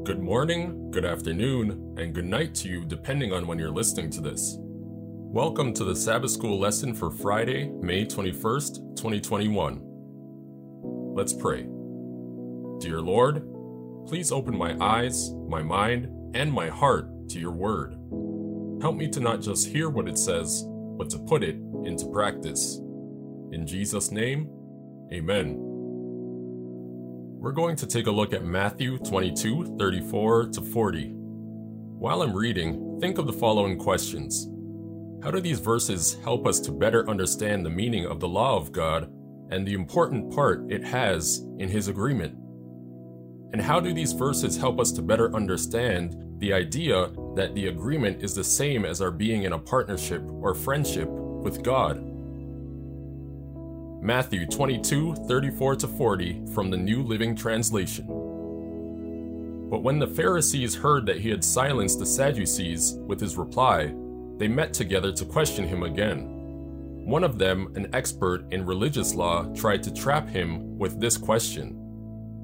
Good morning, good afternoon, and good night to you depending on when you're listening to this. Welcome to the Sabbath School lesson for Friday, May 21st, 2021. Let's pray. Dear Lord, please open my eyes, my mind, and my heart to your word. Help me to not just hear what it says, but to put it into practice. In Jesus' name, amen. We're going to take a look at Matthew 22 34 to 40. While I'm reading, think of the following questions How do these verses help us to better understand the meaning of the law of God and the important part it has in His agreement? And how do these verses help us to better understand the idea that the agreement is the same as our being in a partnership or friendship with God? Matthew 22, 34 to 40 from the New Living Translation. But when the Pharisees heard that he had silenced the Sadducees with his reply, they met together to question him again. One of them, an expert in religious law, tried to trap him with this question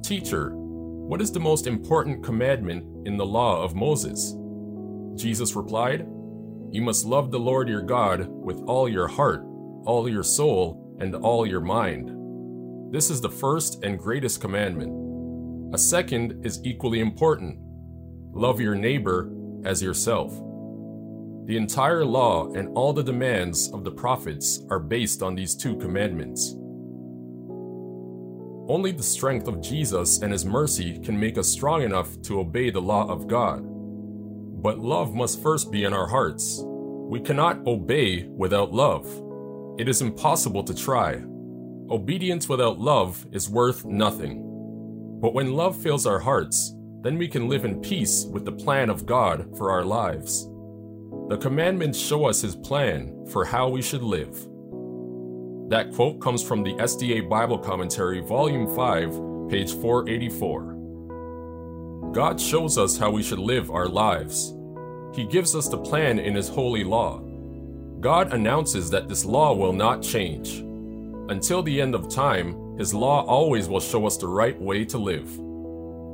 Teacher, what is the most important commandment in the law of Moses? Jesus replied, You must love the Lord your God with all your heart, all your soul, and all your mind. This is the first and greatest commandment. A second is equally important love your neighbor as yourself. The entire law and all the demands of the prophets are based on these two commandments. Only the strength of Jesus and His mercy can make us strong enough to obey the law of God. But love must first be in our hearts. We cannot obey without love. It is impossible to try. Obedience without love is worth nothing. But when love fills our hearts, then we can live in peace with the plan of God for our lives. The commandments show us His plan for how we should live. That quote comes from the SDA Bible Commentary, Volume 5, page 484. God shows us how we should live our lives. He gives us the plan in His holy law. God announces that this law will not change. Until the end of time, His law always will show us the right way to live.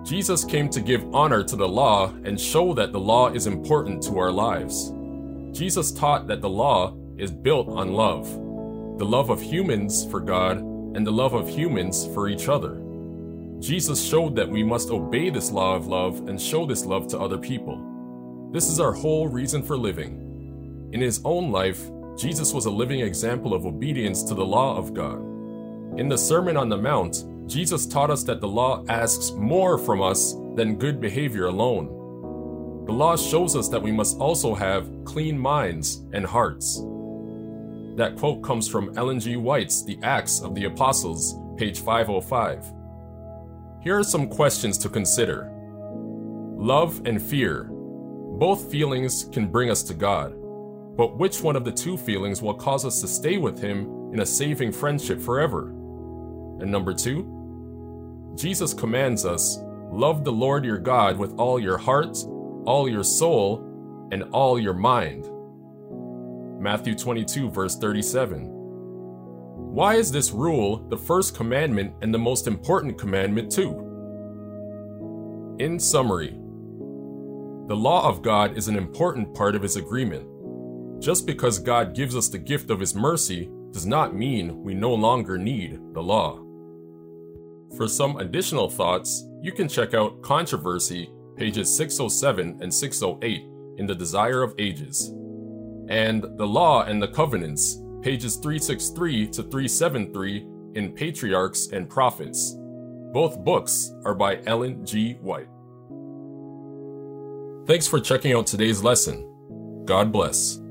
Jesus came to give honor to the law and show that the law is important to our lives. Jesus taught that the law is built on love the love of humans for God and the love of humans for each other. Jesus showed that we must obey this law of love and show this love to other people. This is our whole reason for living. In his own life, Jesus was a living example of obedience to the law of God. In the Sermon on the Mount, Jesus taught us that the law asks more from us than good behavior alone. The law shows us that we must also have clean minds and hearts. That quote comes from Ellen G. White's The Acts of the Apostles, page 505. Here are some questions to consider Love and fear. Both feelings can bring us to God. But which one of the two feelings will cause us to stay with Him in a saving friendship forever? And number two, Jesus commands us love the Lord your God with all your heart, all your soul, and all your mind. Matthew 22, verse 37. Why is this rule the first commandment and the most important commandment, too? In summary, the law of God is an important part of His agreement. Just because God gives us the gift of His mercy does not mean we no longer need the law. For some additional thoughts, you can check out Controversy, pages 607 and 608 in The Desire of Ages, and The Law and the Covenants, pages 363 to 373 in Patriarchs and Prophets. Both books are by Ellen G. White. Thanks for checking out today's lesson. God bless.